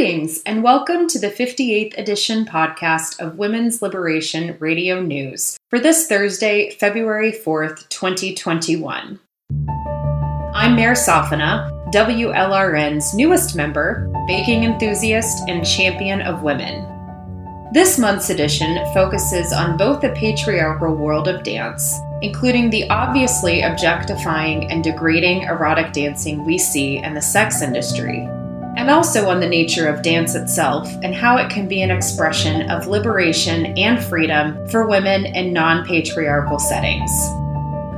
Greetings and welcome to the 58th edition podcast of Women's Liberation Radio News for this Thursday, February 4th, 2021. I'm Mare Safana, WLRN's newest member, baking enthusiast, and champion of women. This month's edition focuses on both the patriarchal world of dance, including the obviously objectifying and degrading erotic dancing we see in the sex industry, and also on the nature of dance itself and how it can be an expression of liberation and freedom for women in non patriarchal settings.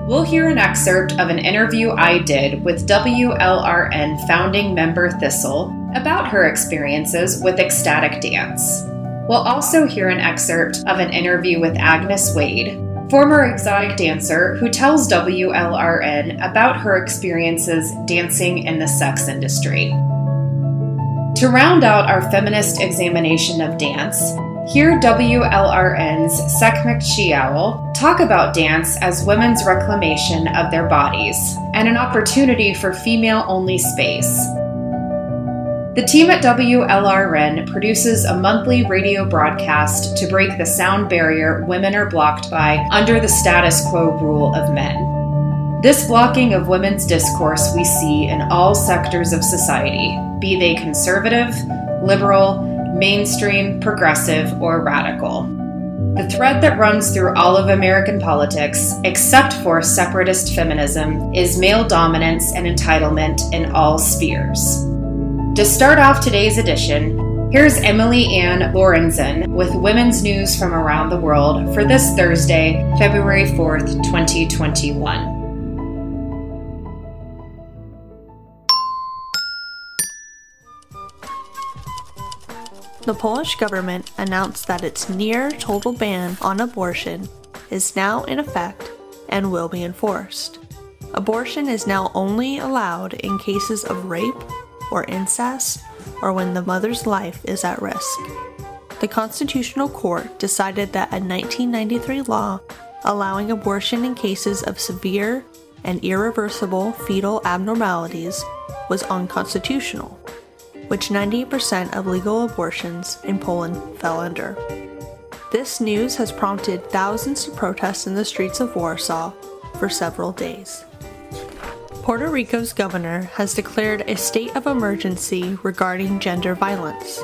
We'll hear an excerpt of an interview I did with WLRN founding member Thistle about her experiences with ecstatic dance. We'll also hear an excerpt of an interview with Agnes Wade, former exotic dancer who tells WLRN about her experiences dancing in the sex industry. To round out our feminist examination of dance, hear WLRN's Sekhmet Chiawal talk about dance as women's reclamation of their bodies and an opportunity for female only space. The team at WLRN produces a monthly radio broadcast to break the sound barrier women are blocked by under the status quo rule of men. This blocking of women's discourse we see in all sectors of society, be they conservative, liberal, mainstream, progressive, or radical. The thread that runs through all of American politics, except for separatist feminism, is male dominance and entitlement in all spheres. To start off today's edition, here's Emily Ann Lorenzen with women's news from around the world for this Thursday, February 4th, 2021. The Polish government announced that its near total ban on abortion is now in effect and will be enforced. Abortion is now only allowed in cases of rape or incest or when the mother's life is at risk. The Constitutional Court decided that a 1993 law allowing abortion in cases of severe and irreversible fetal abnormalities was unconstitutional which 90% of legal abortions in Poland fell under. This news has prompted thousands to protest in the streets of Warsaw for several days. Puerto Rico's governor has declared a state of emergency regarding gender violence.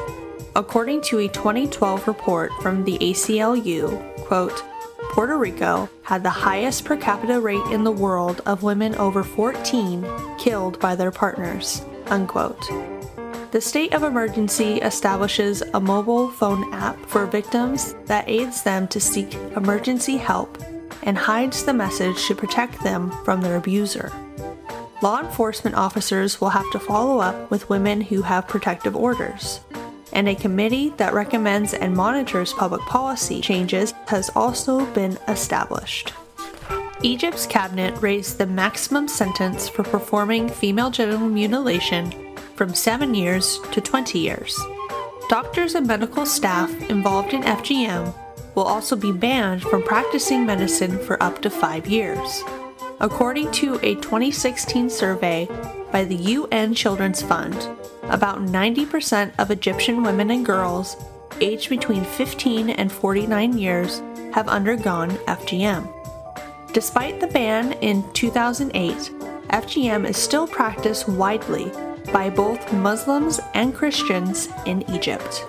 According to a 2012 report from the ACLU, quote, Puerto Rico had the highest per capita rate in the world of women over 14 killed by their partners, unquote. The state of emergency establishes a mobile phone app for victims that aids them to seek emergency help and hides the message to protect them from their abuser. Law enforcement officers will have to follow up with women who have protective orders, and a committee that recommends and monitors public policy changes has also been established. Egypt's cabinet raised the maximum sentence for performing female genital mutilation from 7 years to 20 years. Doctors and medical staff involved in FGM will also be banned from practicing medicine for up to 5 years. According to a 2016 survey by the UN Children's Fund, about 90% of Egyptian women and girls aged between 15 and 49 years have undergone FGM. Despite the ban in 2008, FGM is still practiced widely by both Muslims and Christians in Egypt.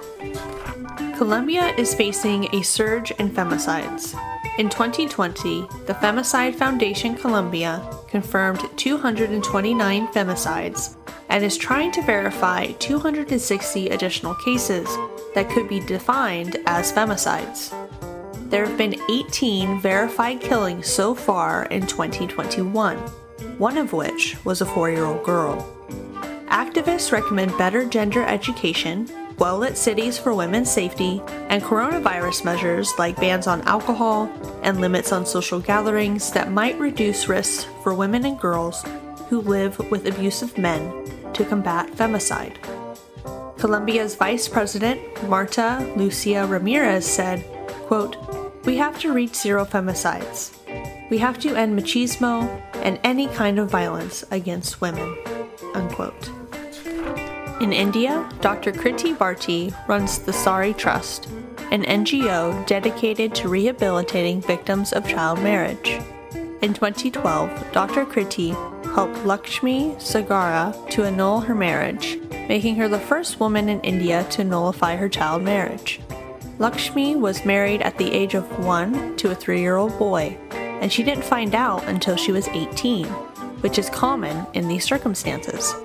Colombia is facing a surge in femicides. In 2020, the Femicide Foundation Colombia confirmed 229 femicides and is trying to verify 260 additional cases that could be defined as femicides. There have been 18 verified killings so far in 2021, one of which was a four year old girl. Activists recommend better gender education, well lit cities for women's safety, and coronavirus measures like bans on alcohol and limits on social gatherings that might reduce risks for women and girls who live with abusive men to combat femicide. Colombia's Vice President, Marta Lucia Ramirez, said, quote, We have to reach zero femicides. We have to end machismo and any kind of violence against women. Unquote. In India, Dr. Kriti Bharti runs the Sari Trust, an NGO dedicated to rehabilitating victims of child marriage. In 2012, Dr. Kriti helped Lakshmi Sagara to annul her marriage, making her the first woman in India to nullify her child marriage. Lakshmi was married at the age of one to a three year old boy, and she didn't find out until she was 18, which is common in these circumstances.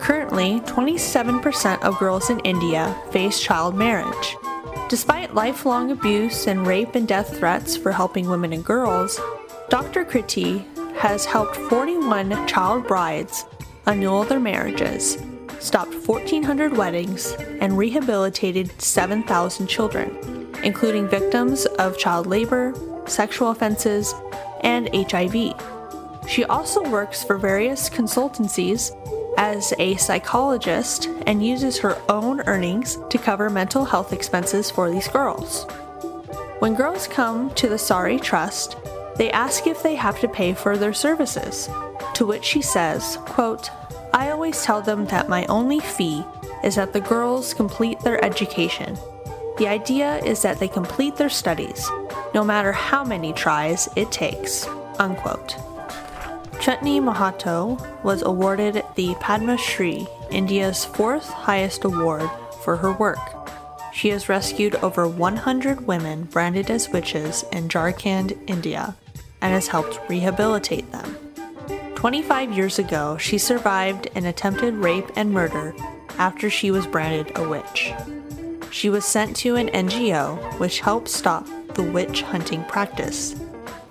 Currently, 27% of girls in India face child marriage. Despite lifelong abuse and rape and death threats for helping women and girls, Dr. Kriti has helped 41 child brides annul their marriages, stopped 1,400 weddings, and rehabilitated 7,000 children, including victims of child labor, sexual offenses, and HIV. She also works for various consultancies as a psychologist and uses her own earnings to cover mental health expenses for these girls. When girls come to the Sari Trust, they ask if they have to pay for their services, to which she says, quote, I always tell them that my only fee is that the girls complete their education. The idea is that they complete their studies, no matter how many tries it takes. Unquote. Chetni Mahato was awarded the Padma Shri, India's fourth highest award, for her work. She has rescued over 100 women branded as witches in Jharkhand, India, and has helped rehabilitate them. 25 years ago, she survived an attempted rape and murder after she was branded a witch. She was sent to an NGO which helped stop the witch hunting practice.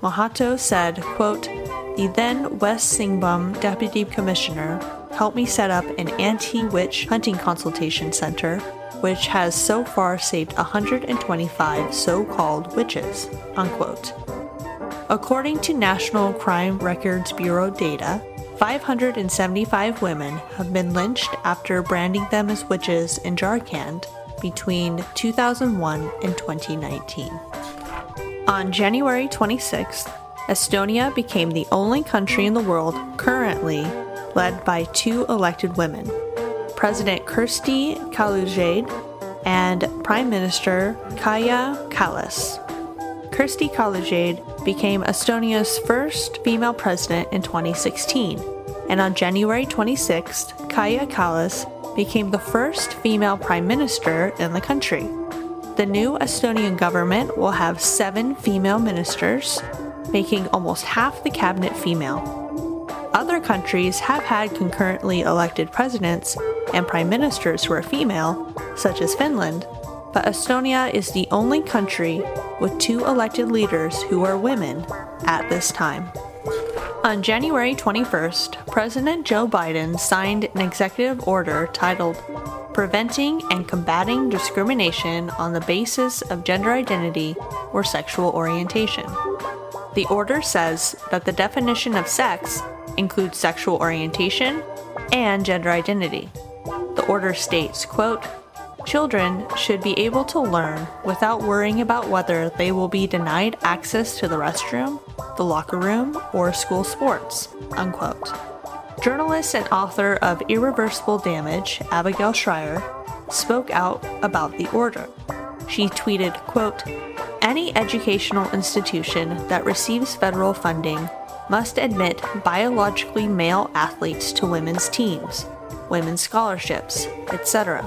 Mahato said, quote, The then West Singhbhum Deputy Commissioner helped me set up an anti witch hunting consultation center, which has so far saved 125 so called witches. Unquote. According to National Crime Records Bureau data, 575 women have been lynched after branding them as witches in Jharkhand between 2001 and 2019. On January 26th, Estonia became the only country in the world currently led by two elected women President Kirsti Kaljulaid and Prime Minister Kaja Kallas. Kirsti Kaljulaid became Estonia's first female president in 2016, and on January 26th, Kaja Kallas became the first female prime minister in the country. The new Estonian government will have seven female ministers, making almost half the cabinet female. Other countries have had concurrently elected presidents and prime ministers who are female, such as Finland, but Estonia is the only country with two elected leaders who are women at this time. On January 21st, President Joe Biden signed an executive order titled Preventing and Combating Discrimination on the Basis of Gender Identity or Sexual Orientation. The order says that the definition of sex includes sexual orientation and gender identity. The order states, quote, Children should be able to learn without worrying about whether they will be denied access to the restroom, the locker room, or school sports. Unquote. Journalist and author of Irreversible Damage, Abigail Shrier, spoke out about the order. She tweeted, quote, Any educational institution that receives federal funding must admit biologically male athletes to women's teams, women's scholarships, etc.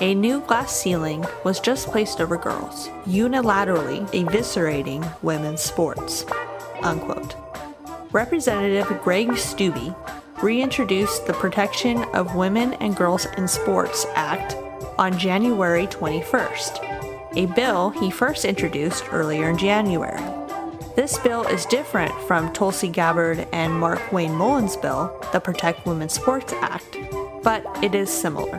A new glass ceiling was just placed over girls, unilaterally eviscerating women's sports. Unquote. Representative Greg Steube reintroduced the Protection of Women and Girls in Sports Act on January 21st, a bill he first introduced earlier in January. This bill is different from Tulsi Gabbard and Markwayne Mullin's bill, the Protect Women's Sports Act, but it is similar.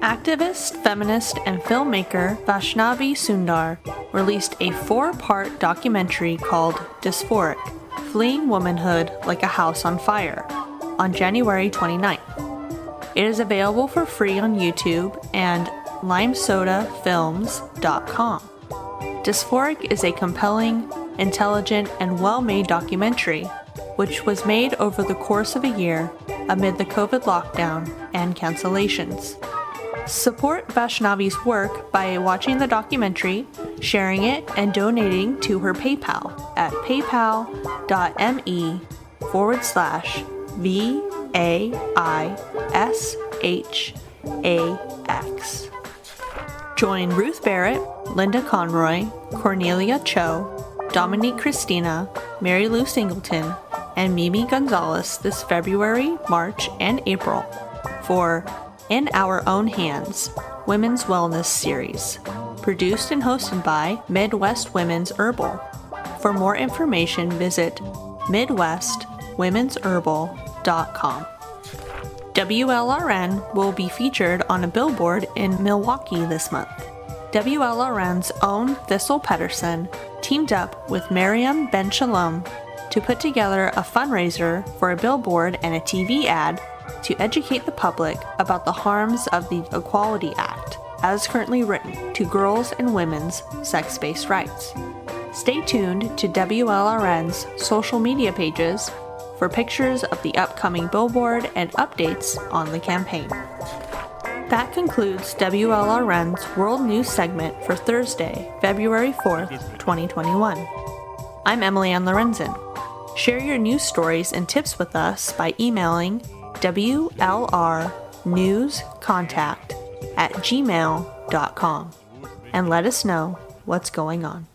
Activist, feminist, and filmmaker Vaishnavi Sundar released a four part documentary called Dysphoric Fleeing Womanhood Like a House on Fire on January 29th. It is available for free on YouTube and limesodafilms.com. Dysphoric is a compelling, intelligent, and well made documentary which was made over the course of a year amid the COVID lockdown and cancellations. Support Vaishnavi's work by watching the documentary, sharing it, and donating to her PayPal at paypal.me forward slash V A I S H A X. Join Ruth Barrett, Linda Conroy, Cornelia Cho, Dominique Christina, Mary Lou Singleton, and Mimi Gonzalez this February, March, and April for In Our Own Hands Women's Wellness Series, produced and hosted by Midwest Women's Herbal. For more information, visit MidwestWomen'sHerbal.com. WLRN will be featured on a billboard in Milwaukee this month. WLRN's own Thistle Pedersen teamed up with Miriam Ben Shalom to put together a fundraiser for a billboard and a TV ad to educate the public about the harms of the Equality Act, as currently written, to girls and women's sex based rights. Stay tuned to WLRN's social media pages for pictures of the upcoming billboard and updates on the campaign. That concludes WLRN's World News segment for Thursday, February 4th, 2021. I'm Emily Ann Lorenzen. Share your news stories and tips with us by emailing WLRnewscontact at gmail.com and let us know what's going on.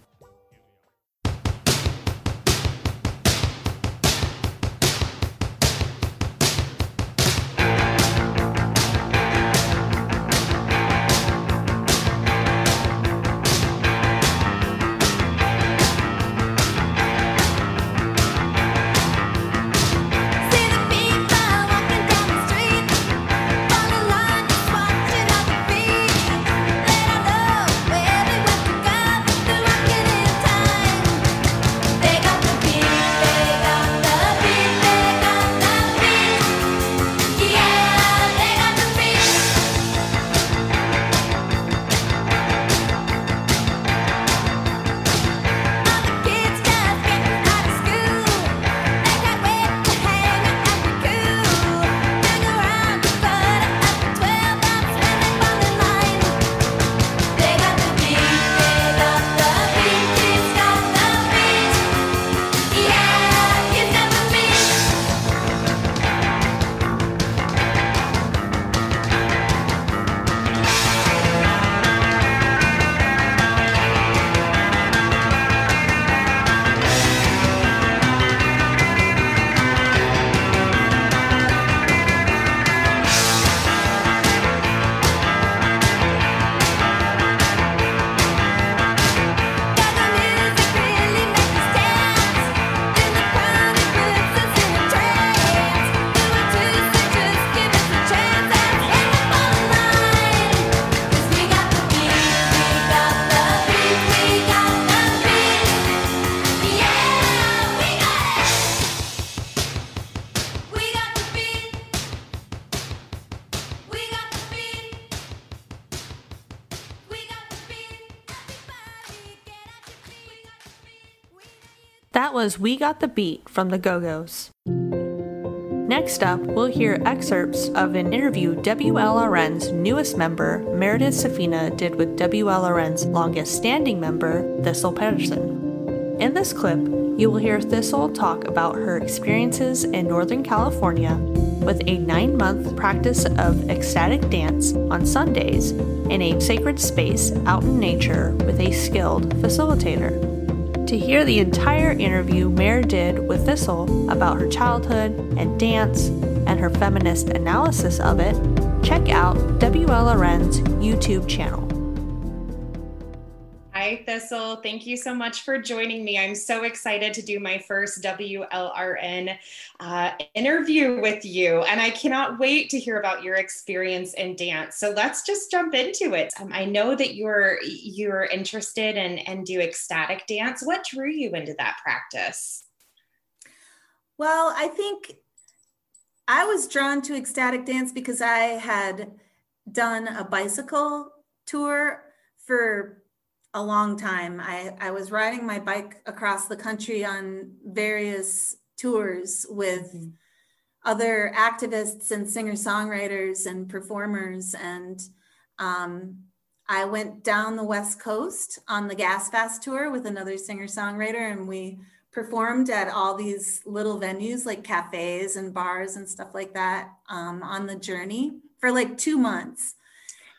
Was We Got the Beat from the Go Go's. Next up, we'll hear excerpts of an interview WLRN's newest member, Meredith Safina, did with WLRN's longest standing member, Thistle Pedersen. In this clip, you will hear Thistle talk about her experiences in Northern California with a nine month practice of ecstatic dance on Sundays in a sacred space out in nature with a skilled facilitator. To hear the entire interview Mare did with Thistle about her childhood and dance and her feminist analysis of it, check out WLRN's YouTube channel. Hi, Thistle. Thank you so much for joining me. I'm so excited to do my first WLRN uh, interview with you, and I cannot wait to hear about your experience in dance. So let's just jump into it. Um, I know that you're you're interested in and do ecstatic dance. What drew you into that practice? Well, I think I was drawn to ecstatic dance because I had done a bicycle tour for a long time. I, I was riding my bike across the country on various tours with Mhm. other activists and singer songwriters and performers. And um, I went down the West Coast on the Gas Fast tour with another singer songwriter, and we performed at all these little venues like cafes and bars and stuff like that um, on the journey for like two months.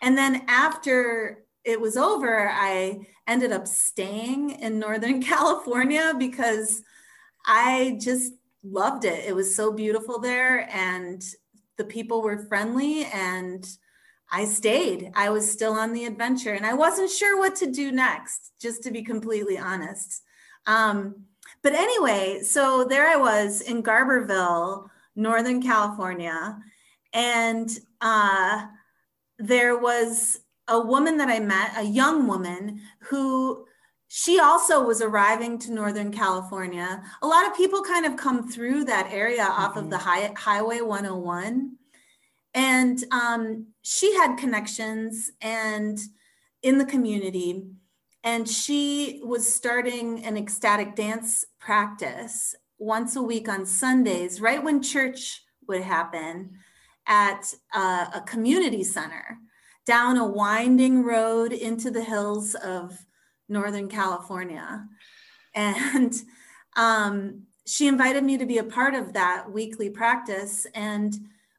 And then after it was over, I ended up staying in Northern California because I just loved it. It was so beautiful there, and the people were friendly, and I stayed. I was still on the adventure, and I wasn't sure what to do next, just to be completely honest. Um, but anyway, so there I was in Garberville, Northern California, and uh, there was a woman that I met, a young woman who she also was arriving to Northern California. A lot of people kind of come through that area off of the high, Highway 101. And um, she had connections and in the community. And she was starting an ecstatic dance practice once a week on Sundays, right when church would happen at uh, a community center down a winding road into the hills of Northern California. And um, she invited me to be a part of that weekly practice. And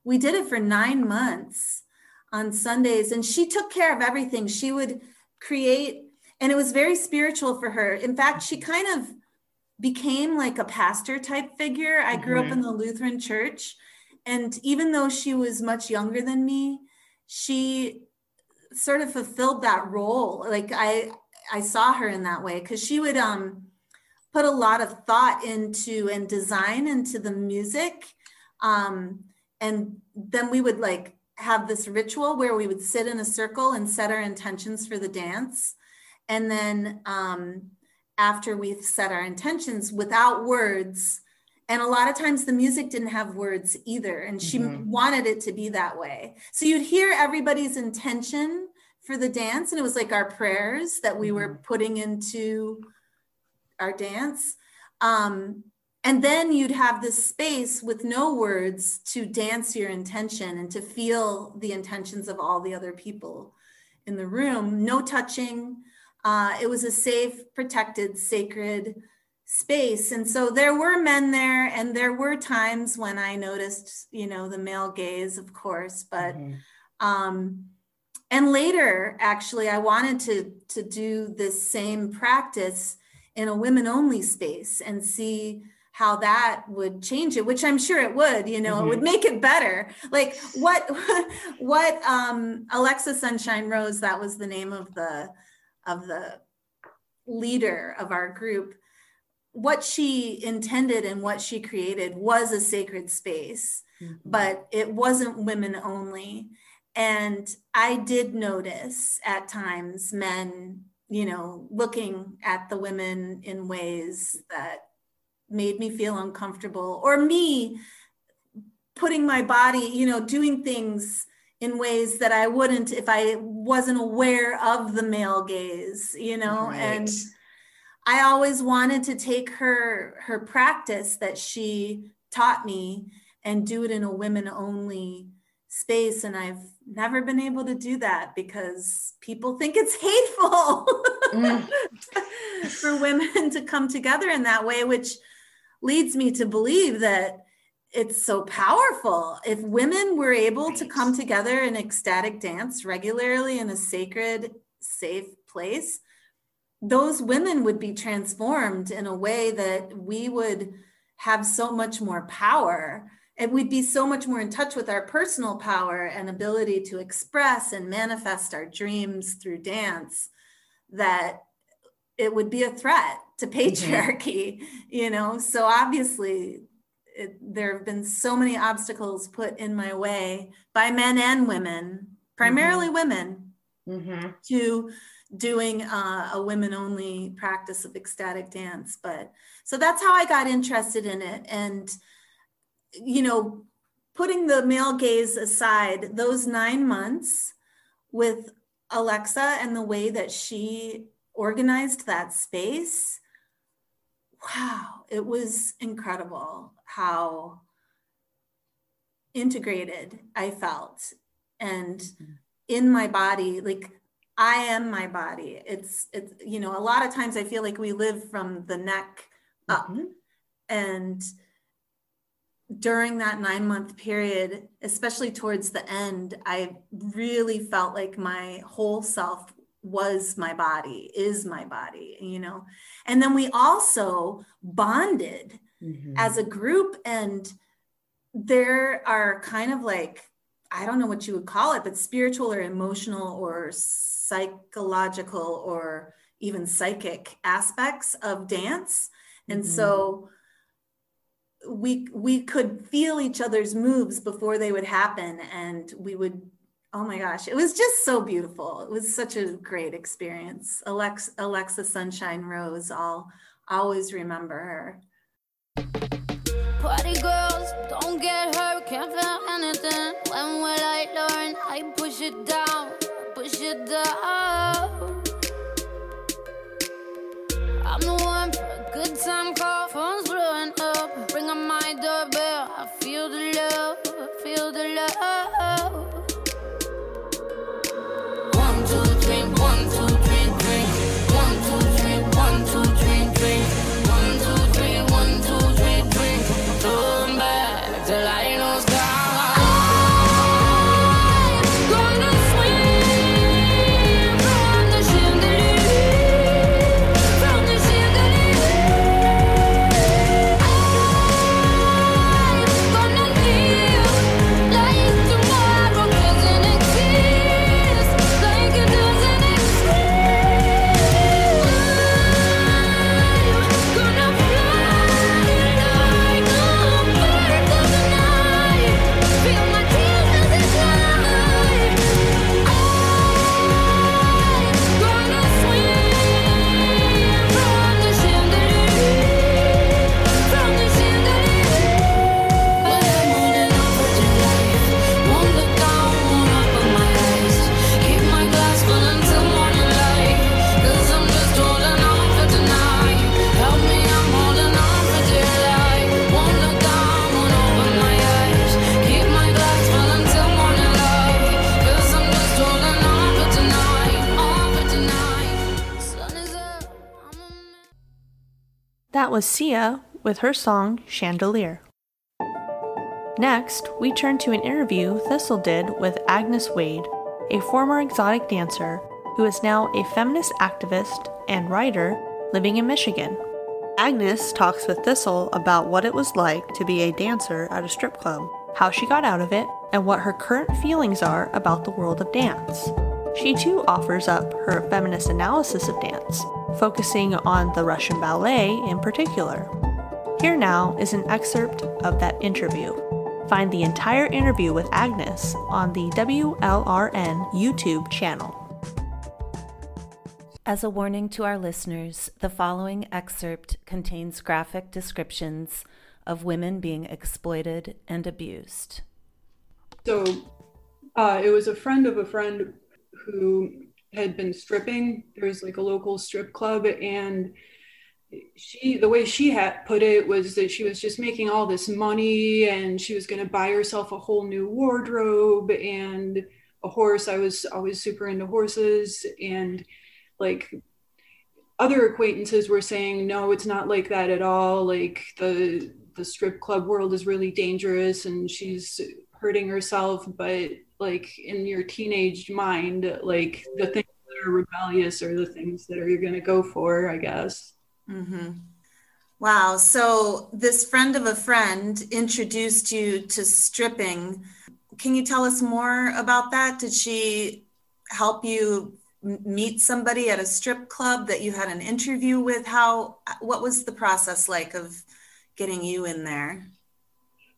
we did it for nine months on Sundays. And she took care of everything. She would create, and it was very spiritual for her. In fact, she kind of became like a pastor type figure. I grew up Mhm. in the Lutheran church. And even though she was much younger than me, she sort of fulfilled that role. Like I I saw her in that way because she would um put a lot of thought into and design into the music. Um, and then we would like have this ritual where we would sit in a circle and set our intentions for the dance. And then um, after we've set our intentions without words, and a lot of times the music didn't have words either. And she Mhm. wanted it to be that way. So you'd hear everybody's intention for the dance, and it was like our prayers that we were putting into our dance. Um, and then you'd have this space with no words to dance your intention and to feel the intentions of all the other people in the room. No touching. Uh, it was a safe, protected, sacred space. And so there were men there, and there were times when I noticed, you know, the male gaze, of course, but Mhm. um, and later actually i wanted to to do this same practice in a women only space and see how that would change it which i'm sure it would you know it would make it better like what what um alexa sunshine rose that was the name of the of the leader of our group what she intended and what she created was a sacred space Mhm. but it wasn't women only. And I did notice at times men, you know, looking at the women in ways that made me feel uncomfortable, or me putting my body, you know, doing things in ways that I wouldn't if I wasn't aware of the male gaze, you know, and Right. I always wanted to take her her practice that she taught me and do it in a women only space and I've never been able to do that because people think it's hateful Mm. for women to come together in that way which leads me to believe that it's so powerful. If women were able to come together in ecstatic dance regularly in a sacred, safe place, those women would be transformed in a way that we would have so much more power. And we'd be so much more in touch with our personal power and ability to express and manifest our dreams through dance that it would be a threat to patriarchy you know? So obviously it, there have been so many obstacles put in my way by men and women primarily women Mm-hmm. to doing uh, a women only practice of ecstatic dance but so that's how i got interested in it. And you know putting the male gaze aside those nine months with alexa and the way that she organized that space wow it was incredible how integrated i felt. And in my body like i am my body it's it's you know a lot of times i feel like we live from the neck up Mhm. and during that nine month period especially towards the end i really felt like my whole self was my body is my body you know and then we also bonded Mhm. as a group and there are kind of like i don't know what you would call it but spiritual or emotional or psychological or even psychic aspects of dance. And Mhm. so we we could feel each other's moves before they would happen. And we would oh my gosh it was just so beautiful. It was such a great experience. Alexa alexa sunshine rose i'll always remember her it That was Sia with her song Chandelier. Next, we turn to an interview Thistle did with Agnes Wade, a former exotic dancer who is now a feminist activist and writer living in Michigan. Agnes talks with Thistle about what it was like to be a dancer at a strip club, how she got out of it, and what her current feelings are about the world of dance. She too offers up her feminist analysis of dance, focusing on the Russian ballet in particular. Here now is an excerpt of that interview. Find the entire interview with Agnes on the WLRN YouTube channel. As a warning to our listeners, the following excerpt contains graphic descriptions of women being exploited and abused. So uh, it was a friend of a friend who had been stripping. There was like a local strip club, and she, the way she had put it was that she was just making all this money and she was going to buy herself a whole new wardrobe and a horse. I was always super into horses, and like other acquaintances were saying, no, it's not like that at all. Like the the strip club world is really dangerous and she's hurting herself but like in your teenage mind like the things that are rebellious are the things that are you're going to go for i guess hmm Wow. So this friend of a friend introduced you to stripping. Can you tell us more about that? Did she help you meet somebody at a strip club that you had an interview with? How, what was the process like of getting you in there?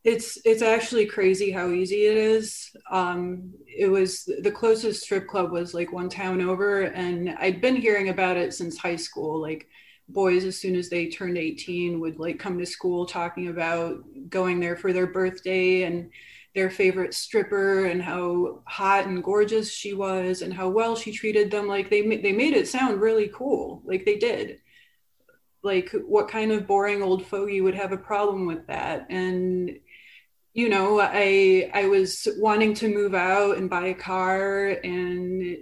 It's it's actually crazy how easy it is. Um it was the closest strip club was like one town over and i'd been hearing about it since high school. Like boys as soon as they turned 18 would like come to school talking about going there for their birthday and their favorite stripper and how hot and gorgeous she was and how well she treated them. Like they they made it sound really cool. Like they did. Like what kind of boring old fogey would have a problem with that? And you know i i was wanting to move out and buy a car and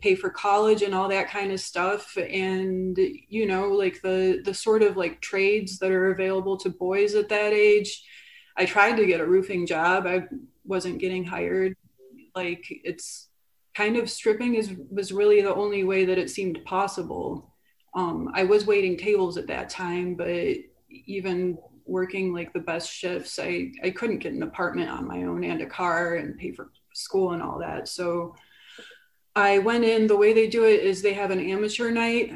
pay for college and all that kind of stuff. And you know like the the sort of like trades that are available to boys at that age i tried to get a roofing job. I wasn't getting hired. Like it's kind of stripping is was really the only way that it seemed possible. Um, i was waiting tables at that time but even working like the best shifts i i couldn't get an apartment on my own and a car and pay for school and all that so I went in, the way they do it is they have an amateur night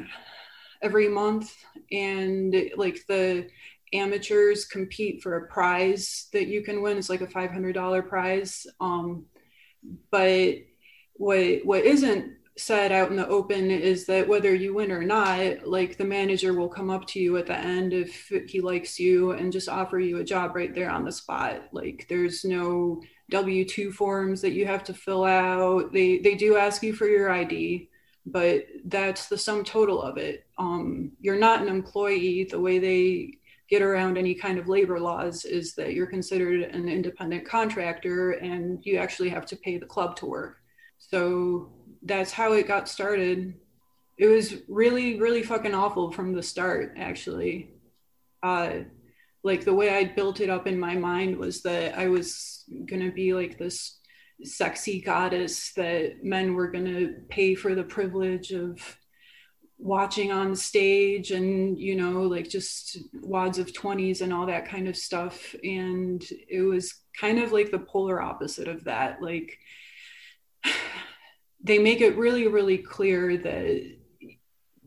every month, and like the amateurs compete for a prize that you can win. It's like a $500 prize. Um, but what what isn't said out in the open is that whether you win or not, like the manager will come up to you at the end if he likes you and just offer you a job right there on the spot. Like there's no W two forms that you have to fill out. They they do ask you for your ID, but that's the sum total of it. Um, you're not an employee. The way they get around any kind of labor laws is that you're considered an independent contractor and you actually have to pay the club to work. So that's how it got started. It was really, really fucking awful from the start, actually. Uh, like the way I built it up in my mind was that I was gonna be like this sexy goddess that men were gonna pay for the privilege of watching on stage and you know like just wads of 20s and all that kind of stuff and it was kind of like the polar opposite of that like they make it really really clear that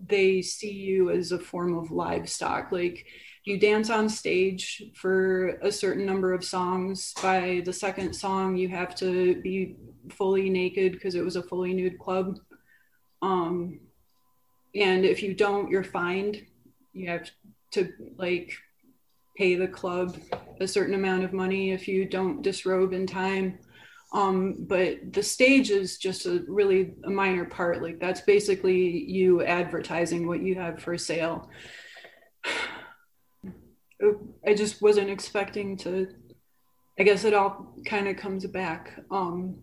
they see you as a form of livestock. Like you dance on stage for a certain number of songs. By the second song you have to be fully naked because it was a fully nude club. Um and if you don't you're fined. You have to like pay the club a certain amount of money if you don't disrobe in time um, but the stage is just a really a minor part like that's basically you advertising what you have for sale. I just wasn't expecting to i guess it all kind of comes back. Um,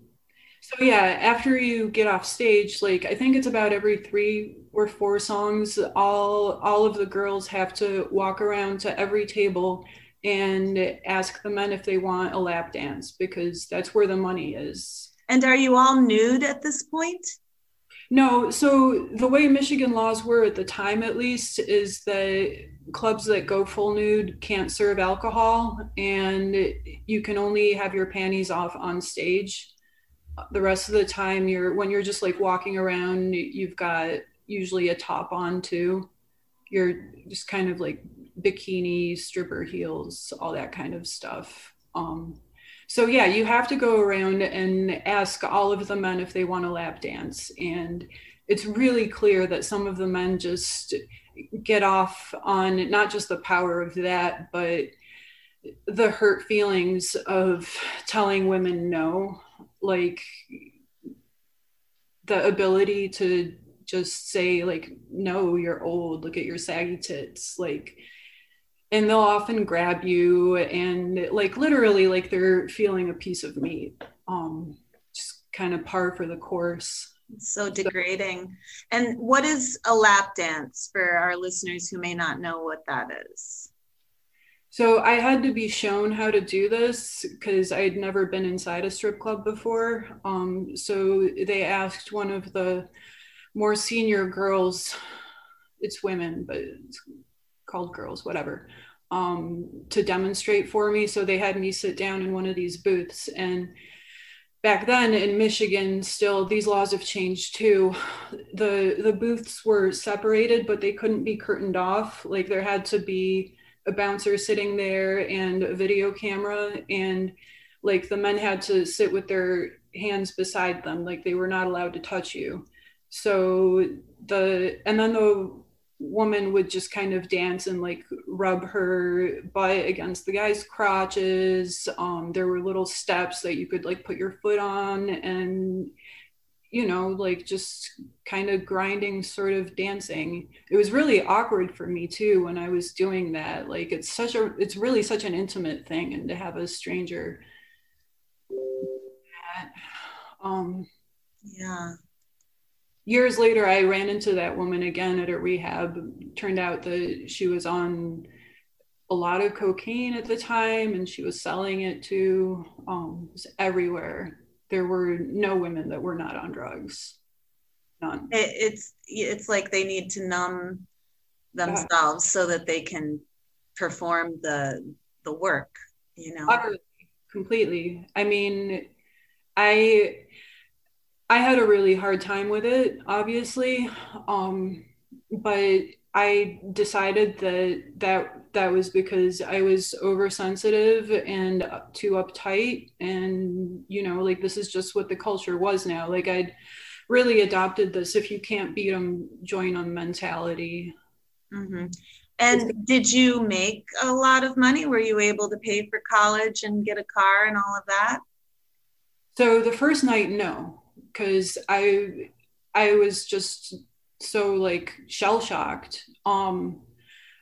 so yeah after you get off stage like i think it's about every three or four songs all all of the girls have to walk around to every table and ask the men if they want a lap dance because that's where the money is. And are you all nude at this point? no so the way michigan laws were at the time at least is that clubs that go full nude can't serve alcohol and you can only have your panties off on stage. The rest of the time you're when you're just like walking around you've got usually a top on too. You're just kind of like bikini stripper heels all that kind of stuff. Um so yeah you have to go around and ask all of the men if they want a lap dance. And it's really clear that some of the men just get off on not just the power of that but the hurt feelings of telling women no like the ability to just say like no you're old. Look at your saggy tits. Like and they'll often grab you and like literally like they're feeling a piece of meat um just kind of par for the course so degrading. And what is a lap dance for our listeners who may not know what that is? So I had to be shown how to do this because I had never been inside a strip club before. Um, so they asked one of the more senior girls, it's women, but it's called girls, whatever, um, to demonstrate for me. So they had me sit down in one of these booths. And back then in Michigan, still these laws have changed too. The the booths were separated, but they couldn't be curtained off. Like there had to be a bouncer sitting there and a video camera and like the men had to sit with their hands beside them like they were not allowed to touch you so the and then the woman would just kind of dance and like rub her butt against the guy's crotches um there were little steps that you could like put your foot on and you know, like just kind of grinding, sort of dancing. It was really awkward for me too when I was doing that. Like it's such a, it's really such an intimate thing, and to have a stranger. Um, Yeah. Years later, I ran into that woman again at a rehab. Turned out that she was on a lot of cocaine at the time, and she was selling it to Um, it everywhere. There were no women that were not on drugs. None. It, it's it's like they need to numb themselves so that they can perform the the work. You know. Utterly, completely. I mean, I I had a really hard time with it, obviously, um, but I decided that that that was because I was oversensitive and too uptight, and you know, like this is just what the culture was now. Like I'd really adopted this: if you can't beat them, join them mentality. hmm And did you make a lot of money? Were you able to pay for college and get a car and all of that? So the first night, no, because I I was just so like shell shocked. Um,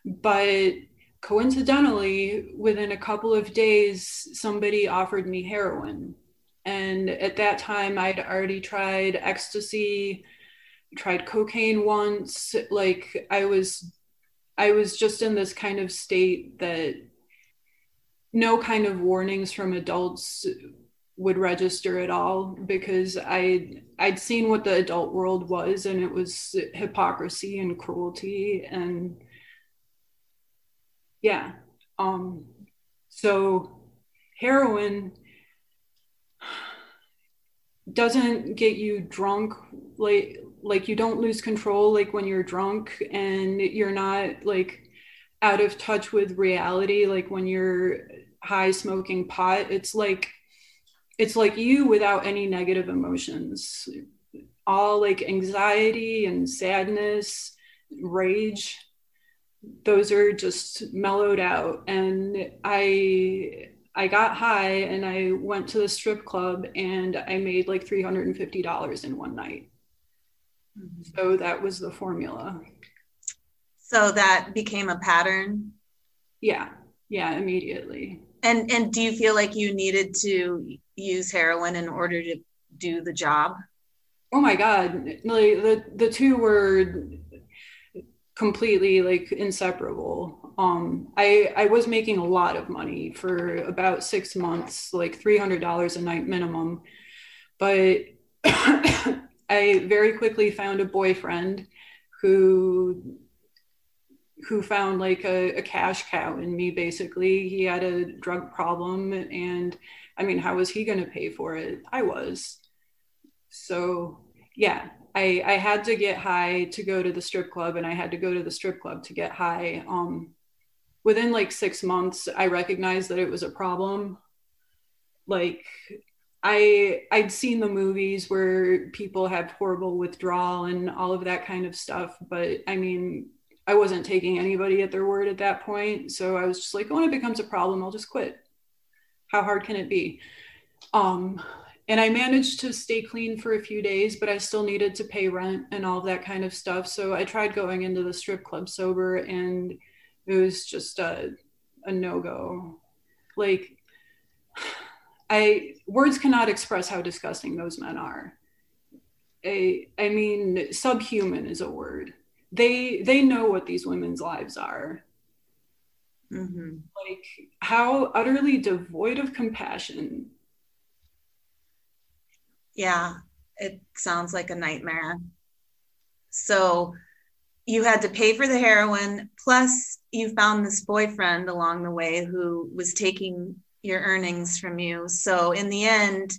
but coincidentally, within a couple of days, somebody offered me heroin, and at that time, I'd already tried ecstasy, tried cocaine once. Like I was, I was just in this kind of state that no kind of warnings from adults would register at all because I I'd seen what the adult world was and it was hypocrisy and cruelty and yeah um so heroin doesn't get you drunk like like you don't lose control like when you're drunk and you're not like out of touch with reality like when you're high smoking pot it's like it's like you without any negative emotions. All like anxiety and sadness rage those are just mellowed out. And i i got high and i went to the strip club and i made like $350 in one night. Mm-hmm. So that was the formula. So that became a pattern. yeah. Yeah immediately And and do you feel like you needed to use heroin in order to do the job? Oh my god, like the the two were completely like inseparable. Um, I I was making a lot of money for about six months, like three hundred dollars a night minimum, but I very quickly found a boyfriend who who found like a, a cash cow in me basically. He had a drug problem and i mean how was he going to pay for it? I was. So yeah i i had to get high to go to the strip club and i had to go to the strip club to get high. Um within like six months i recognized that it was a problem. Like i i'd seen the movies where people have horrible withdrawal and all of that kind of stuff but i mean i wasn't taking anybody at their word at that point so i was just like when it becomes a problem i'll just quit how hard can it be um and I managed to stay clean for a few days, but I still needed to pay rent and all that kind of stuff. So I tried going into the strip club sober, and it was just a, a no go. Like, I words cannot express how disgusting those men are. I, I mean, subhuman is a word. They they know what these women's lives are. hmm Like how utterly devoid of compassion. Yeah, it sounds like a nightmare. So you had to pay for the heroin, plus you found this boyfriend along the way who was taking your earnings from you. So in the end,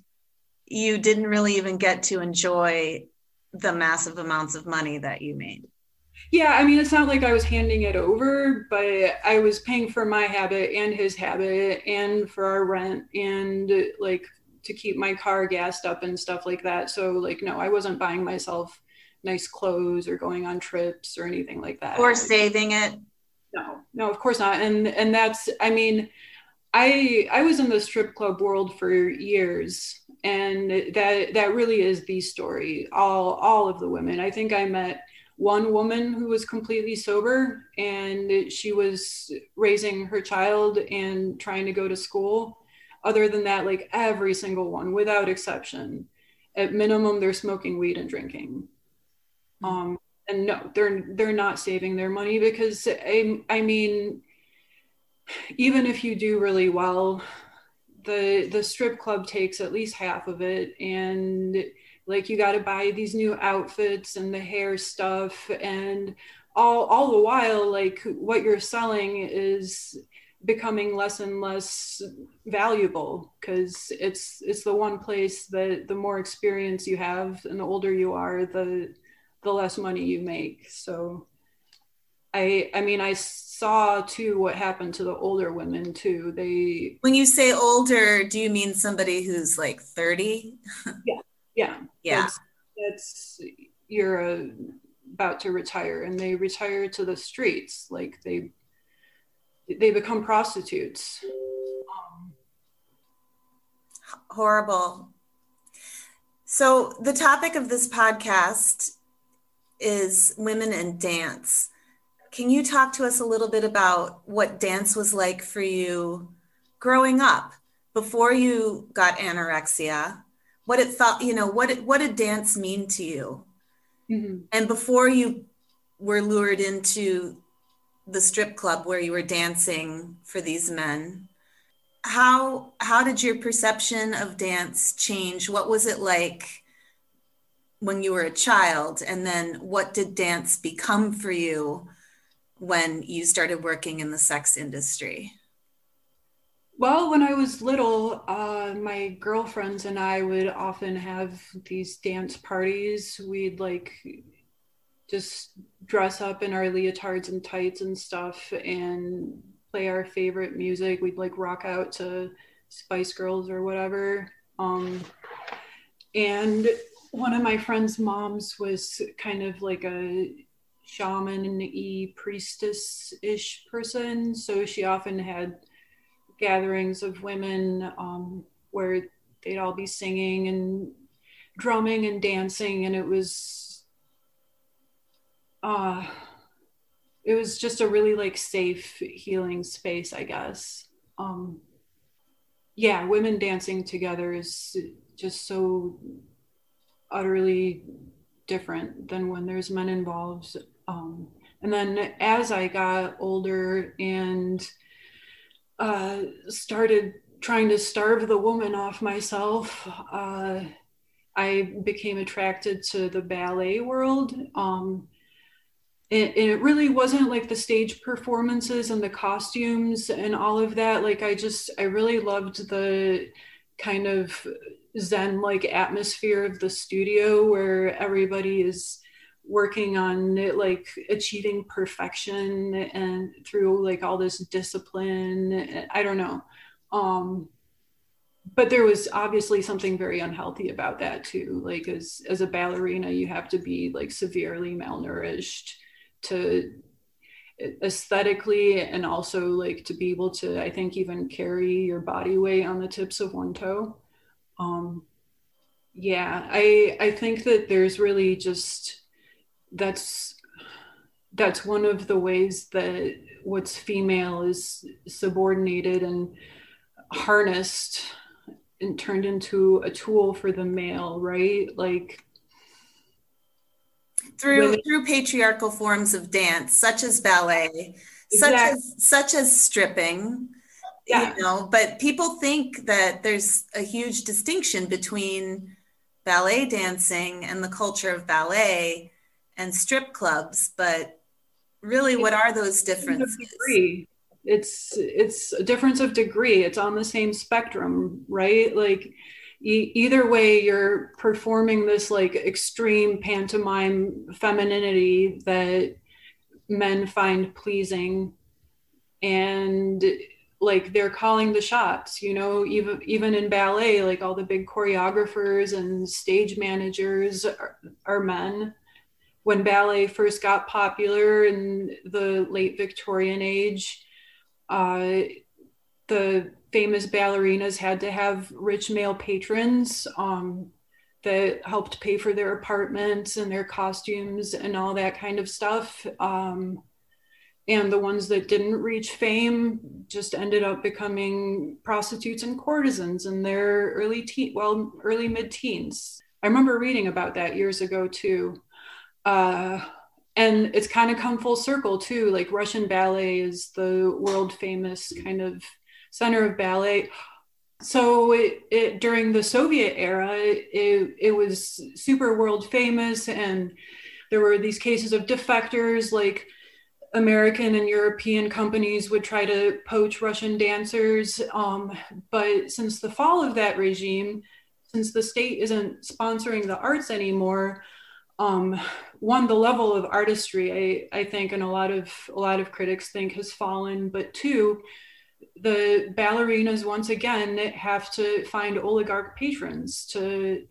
you didn't really even get to enjoy the massive amounts of money that you made. Yeah, I mean, it's not like I was handing it over, but I was paying for my habit and his habit and for our rent and like to keep my car gassed up and stuff like that. So, like, no, I wasn't buying myself nice clothes or going on trips or anything like that. Or saving it. No, no, of course not. And and that's, I mean, I I was in the strip club world for years, and that that really is the story. All all of the women. I think I met one woman who was completely sober, and she was raising her child and trying to go to school. Other than that, like every single one, without exception, at minimum, they're smoking weed and drinking. Um, and no, they're they're not saving their money because I I mean even if you do really well, the the strip club takes at least half of it and like you got to buy these new outfits and the hair stuff and all all the while like what you're selling is becoming less and less valuable because it's it's the one place that the more experience you have and the older you are the the less money you make. So i i mean i saw too what happened to the older women too. They When you say older, do you mean somebody who's like 30? yeah Yeah. that's, that's you're uh, about to retire and they retire to the streets like they they become prostitutes um, Horrible. So, the topic of this podcast is women and dance. Can you talk to us a little bit about what dance was like for you growing up before you got anorexia? What it thought, you know, what it, what did dance mean to you? mhm. And before you were lured into the strip club where you were dancing for these men, how how did your perception of dance change? What was it like when you were a child? And then what did dance become for you when you started working in the sex industry? Well, when I was little, uh, my girlfriends and I would often have these dance parties. We'd like just dress up in our leotards and tights and stuff and play our favorite music. We'd like rock out to Spice Girls or whatever. Um, and one of my friend's moms was kind of like a shaman y priestess ish person. So she often had gatherings of women um, where they'd all be singing and drumming and dancing and it was uh it was just a really like safe healing space i guess. Um yeah women dancing together is just so utterly different than when there's men involved. Um and then as i got older and uh, started trying to starve the woman off myself. Uh, I became attracted to the ballet world. Um, and, it really wasn't like the stage performances and the costumes and all of that. Like, I just, I really loved the kind of zen like atmosphere of the studio where everybody is working on like achieving perfection and through like all this discipline i don't know. Um but there was obviously something very unhealthy about that too. Like as as a ballerina you have to be like severely malnourished to aesthetically and also like to be able to i think even carry your body weight on the tips of one toe. Um yeah i i think that there's really just that's that's one of the ways that what's female is subordinated and harnessed and turned into a tool for the male right like Through Women- through patriarchal forms of dance, such as ballet, such as such as stripping Yeah. you know but people think that there's a huge distinction between ballet dancing and the culture of ballet and strip clubs but really what are those difference differences degree. It's it's a difference of degree. It's on the same spectrum, right? Like e- either way, you're performing this like extreme pantomime femininity that men find pleasing, and like they're calling the shots. You know, even even in ballet, like all the big choreographers and stage managers are, are men when ballet first got popular in the late Victorian age, uh, the famous ballerinas had to have rich male patrons um, that helped pay for their apartments and their costumes and all that kind of stuff. Um, and the ones that didn't reach fame just ended up becoming prostitutes and courtesans in their early teen, well, early mid-teens. I remember reading about that years ago too uh, and it's kind of come full circle too. Like Russian ballet is the world famous kind of center of ballet. So it, it during the Soviet era, it, it was super world famous, and there were these cases of defectors like American and European companies would try to poach Russian dancers. Um, but since the fall of that regime, since the state isn't sponsoring the arts anymore, um, one the level of artistry I, I think and a lot of a lot of critics think has fallen. But two the ballerinas once again have to find oligarch patrons to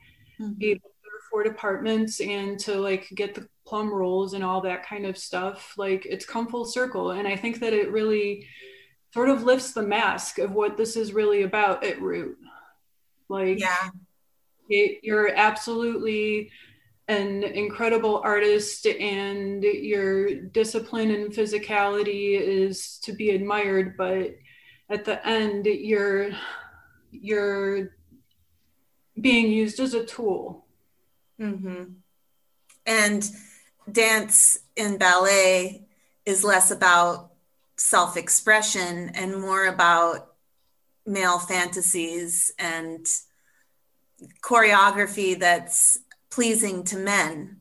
be able to afford apartments and to like get the plum roles and all that kind of stuff. Like it's come full circle. And i think that it really sort of lifts the mask of what this is really about at root. Like yeah. it, you're absolutely an incredible artist and your discipline and physicality is to be admired but at the end you're you're being used as a tool. Hmm And dance in ballet is less about self expression and more about male fantasies and choreography that's pleasing to men.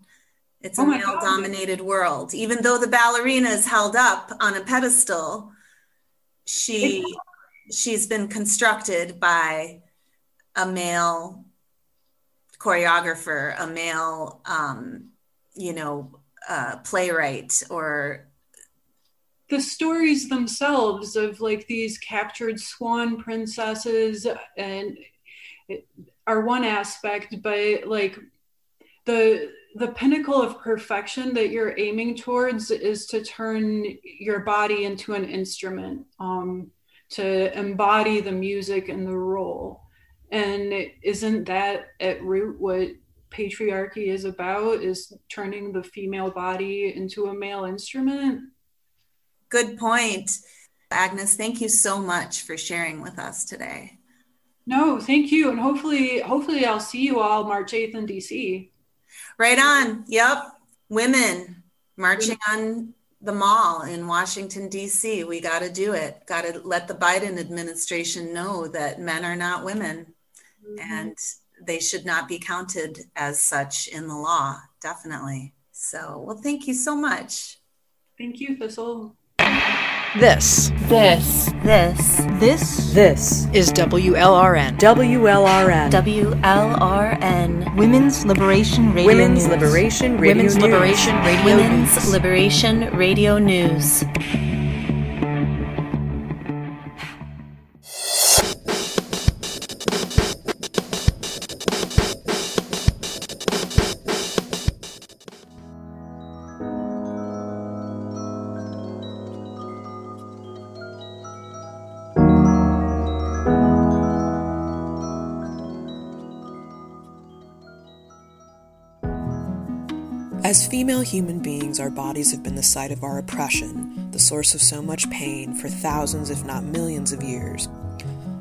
It's a Oh my male God. dominated world. Even though the ballerina is held up on a pedestal, she she's been constructed by a male choreographer, a male, um, you know, uh, playwright, or the stories themselves of like these captured swan princesses and it- are one aspect but like the the pinnacle of perfection that you're aiming towards is to turn your body into an instrument um, to embody the music and the role and isn't that at root what patriarchy is about is turning the female body into a male instrument good point. Agnes, thank you so much for sharing with us today. No, thank you, and hopefully, hopefully, I'll see you all March eighth in DC. Right on. Yep. Women marching on the mall in Washington, D.C. We got to do it. Got to let the Biden administration know that men are not women mm-hmm. and they should not be counted as such in the law. Definitely. So, well, thank you so much. Thank you, Thistle. This This This this This is WLRN. WLRN WLRN Women's Liberation Radio Women's News. Liberation Radio Women's News. Liberation Radio Women's News. Liberation Radio News. Female human beings, our bodies have been the site of our oppression, the source of so much pain for thousands, if not millions, of years.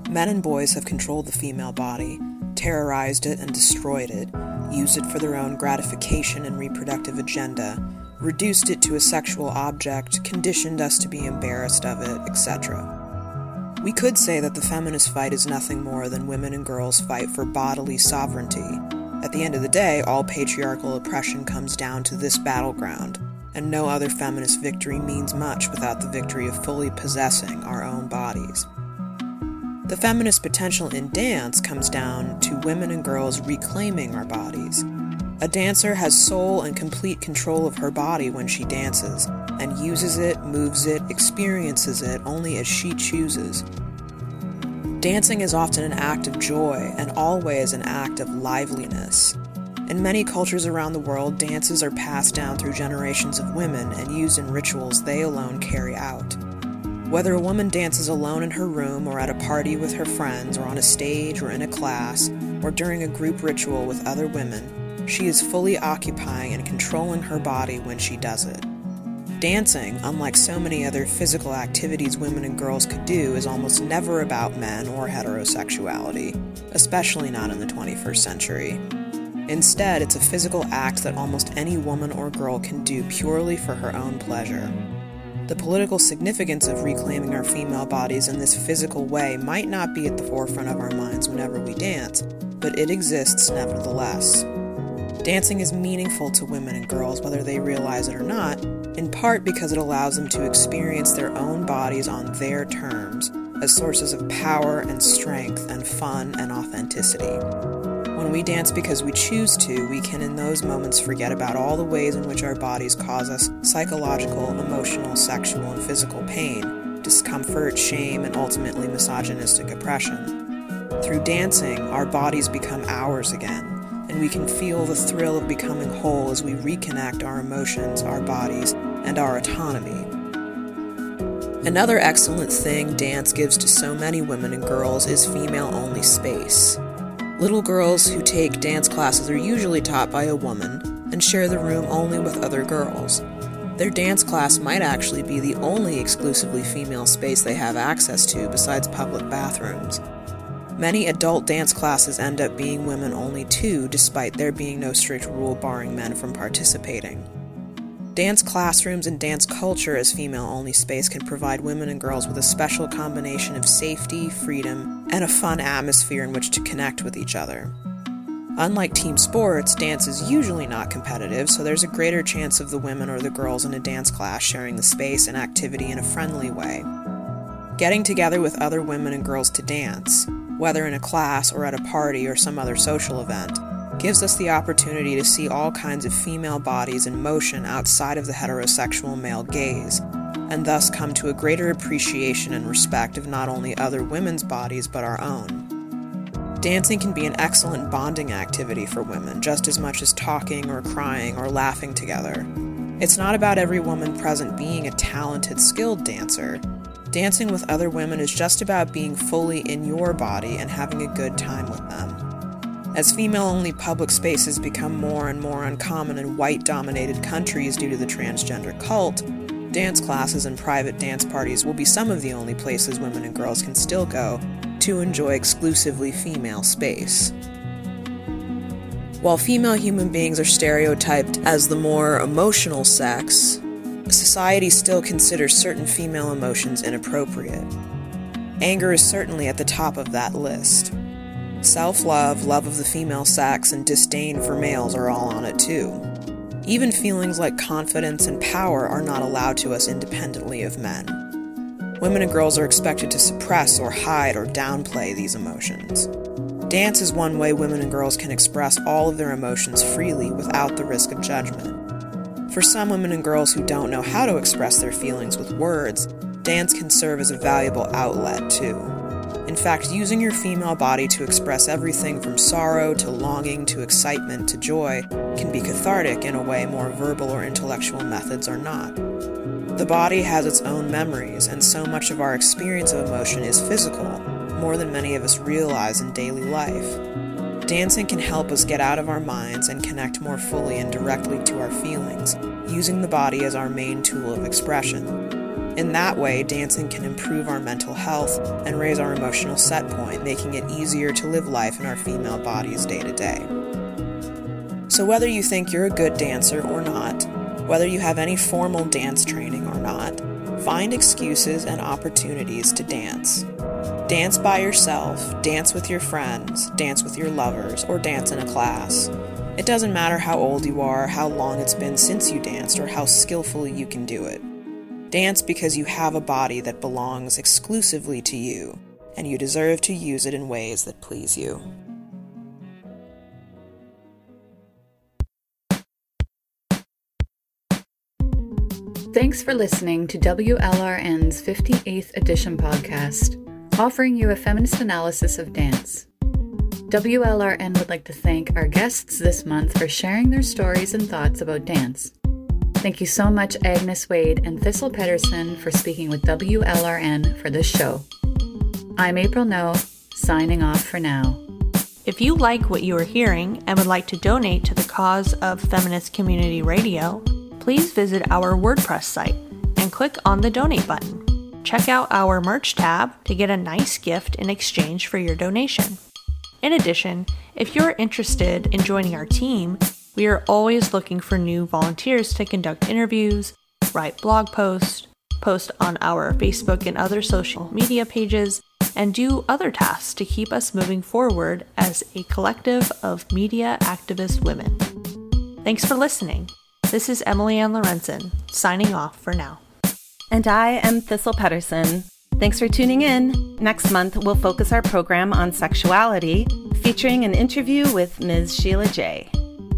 Men and boys have controlled the female body, terrorized it and destroyed it, used it for their own gratification and reproductive agenda, reduced it to a sexual object, conditioned us to be embarrassed of it, etc. We could say that the feminist fight is nothing more than women and girls' fight for bodily sovereignty. At the end of the day, all patriarchal oppression comes down to this battleground, and no other feminist victory means much without the victory of fully possessing our own bodies. The feminist potential in dance comes down to women and girls reclaiming our bodies. A dancer has sole and complete control of her body when she dances, and uses it, moves it, experiences it only as she chooses. Dancing is often an act of joy and always an act of liveliness. In many cultures around the world, dances are passed down through generations of women and used in rituals they alone carry out. Whether a woman dances alone in her room or at a party with her friends or on a stage or in a class or during a group ritual with other women, she is fully occupying and controlling her body when she does it. Dancing, unlike so many other physical activities women and girls could do, is almost never about men or heterosexuality, especially not in the 21st century. Instead, it's a physical act that almost any woman or girl can do purely for her own pleasure. The political significance of reclaiming our female bodies in this physical way might not be at the forefront of our minds whenever we dance, but it exists nevertheless. Dancing is meaningful to women and girls whether they realize it or not, in part because it allows them to experience their own bodies on their terms as sources of power and strength and fun and authenticity. When we dance because we choose to, we can in those moments forget about all the ways in which our bodies cause us psychological, emotional, sexual, and physical pain, discomfort, shame, and ultimately misogynistic oppression. Through dancing, our bodies become ours again, and we can feel the thrill of becoming whole as we reconnect our emotions, our bodies, and our autonomy. Another excellent thing dance gives to so many women and girls is female only space. Little girls who take dance classes are usually taught by a woman and share the room only with other girls. Their dance class might actually be the only exclusively female space they have access to besides public bathrooms. Many adult dance classes end up being women only too, despite there being no strict rule barring men from participating. Dance classrooms and dance culture as female only space can provide women and girls with a special combination of safety, freedom, and a fun atmosphere in which to connect with each other. Unlike team sports, dance is usually not competitive, so there's a greater chance of the women or the girls in a dance class sharing the space and activity in a friendly way. Getting together with other women and girls to dance, whether in a class or at a party or some other social event, gives us the opportunity to see all kinds of female bodies in motion outside of the heterosexual male gaze, and thus come to a greater appreciation and respect of not only other women's bodies but our own. Dancing can be an excellent bonding activity for women, just as much as talking or crying or laughing together. It's not about every woman present being a talented, skilled dancer. Dancing with other women is just about being fully in your body and having a good time with them. As female only public spaces become more and more uncommon in white dominated countries due to the transgender cult, dance classes and private dance parties will be some of the only places women and girls can still go to enjoy exclusively female space. While female human beings are stereotyped as the more emotional sex, society still considers certain female emotions inappropriate. Anger is certainly at the top of that list. Self love, love of the female sex, and disdain for males are all on it too. Even feelings like confidence and power are not allowed to us independently of men. Women and girls are expected to suppress or hide or downplay these emotions. Dance is one way women and girls can express all of their emotions freely without the risk of judgment. For some women and girls who don't know how to express their feelings with words, dance can serve as a valuable outlet too. In fact, using your female body to express everything from sorrow to longing to excitement to joy can be cathartic in a way more verbal or intellectual methods are not. The body has its own memories, and so much of our experience of emotion is physical, more than many of us realize in daily life. Dancing can help us get out of our minds and connect more fully and directly to our feelings, using the body as our main tool of expression. In that way, dancing can improve our mental health and raise our emotional set point, making it easier to live life in our female bodies day to day. So, whether you think you're a good dancer or not, Whether you have any formal dance training or not, find excuses and opportunities to dance. Dance by yourself, dance with your friends, dance with your lovers, or dance in a class. It doesn't matter how old you are, how long it's been since you danced, or how skillfully you can do it. Dance because you have a body that belongs exclusively to you, and you deserve to use it in ways that please you. Thanks for listening to WLRN's 58th edition podcast, offering you a feminist analysis of dance. WLRN would like to thank our guests this month for sharing their stories and thoughts about dance. Thank you so much, Agnes Wade and Thistle Pedersen, for speaking with WLRN for this show. I'm April No, signing off for now. If you like what you are hearing and would like to donate to the cause of feminist community radio, please visit our WordPress site and click on the donate button. Check out our merch tab to get a nice gift in exchange for your donation. In addition, if you're interested in joining our team, we are always looking for new volunteers to conduct interviews, write blog posts, post on our Facebook and other social media pages, and do other tasks to keep us moving forward as a collective of media activist women. Thanks for listening. This is Emily Ann Lorenzen, signing off for now. And I am Thistle Pedersen. Thanks for tuning in. Next month, we'll focus our program on sexuality, featuring an interview with Ms. Sheila J.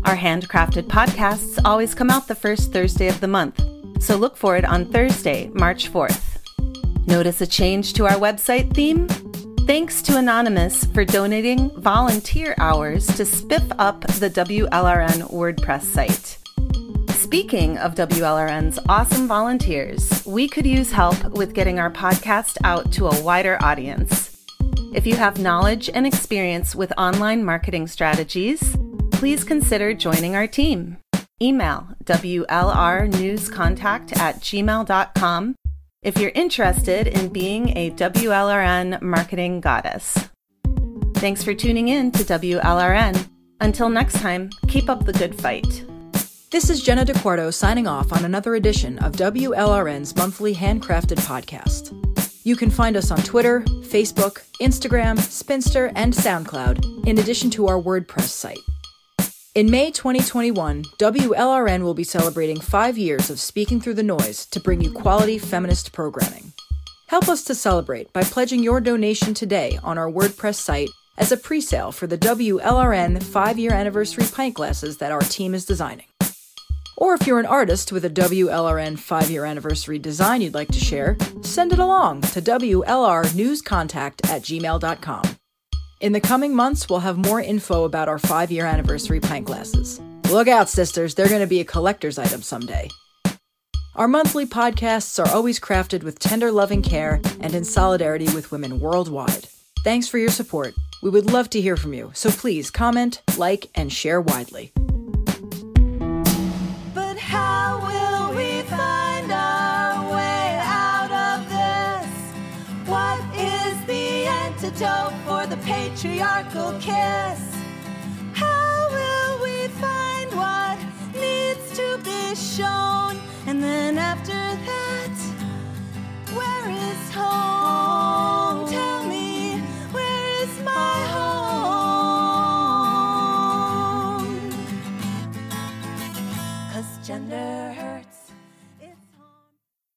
Our handcrafted podcasts always come out the first Thursday of the month, so look for it on Thursday, March 4th. Notice a change to our website theme? Thanks to Anonymous for donating volunteer hours to spiff up the WLRN WordPress site. Speaking of WLRN's awesome volunteers, we could use help with getting our podcast out to a wider audience. If you have knowledge and experience with online marketing strategies, please consider joining our team. Email WLRnewscontact at gmail.com if you're interested in being a WLRN marketing goddess. Thanks for tuning in to WLRN. Until next time, keep up the good fight. This is Jenna DeQuarto signing off on another edition of WLRN's monthly handcrafted podcast. You can find us on Twitter, Facebook, Instagram, Spinster, and SoundCloud, in addition to our WordPress site. In May 2021, WLRN will be celebrating five years of speaking through the noise to bring you quality feminist programming. Help us to celebrate by pledging your donation today on our WordPress site as a pre sale for the WLRN five year anniversary pint glasses that our team is designing. Or if you're an artist with a WLRN 5 year anniversary design you'd like to share, send it along to WLRnewscontact at gmail.com. In the coming months, we'll have more info about our 5 year anniversary pint glasses. Look out, sisters, they're going to be a collector's item someday. Our monthly podcasts are always crafted with tender loving care and in solidarity with women worldwide. Thanks for your support. We would love to hear from you, so please comment, like, and share widely. tiptoe for the patriarchal kiss. How will we find what needs to be shown? And then after that, where is home? Tell me, where is my home? Cause gender.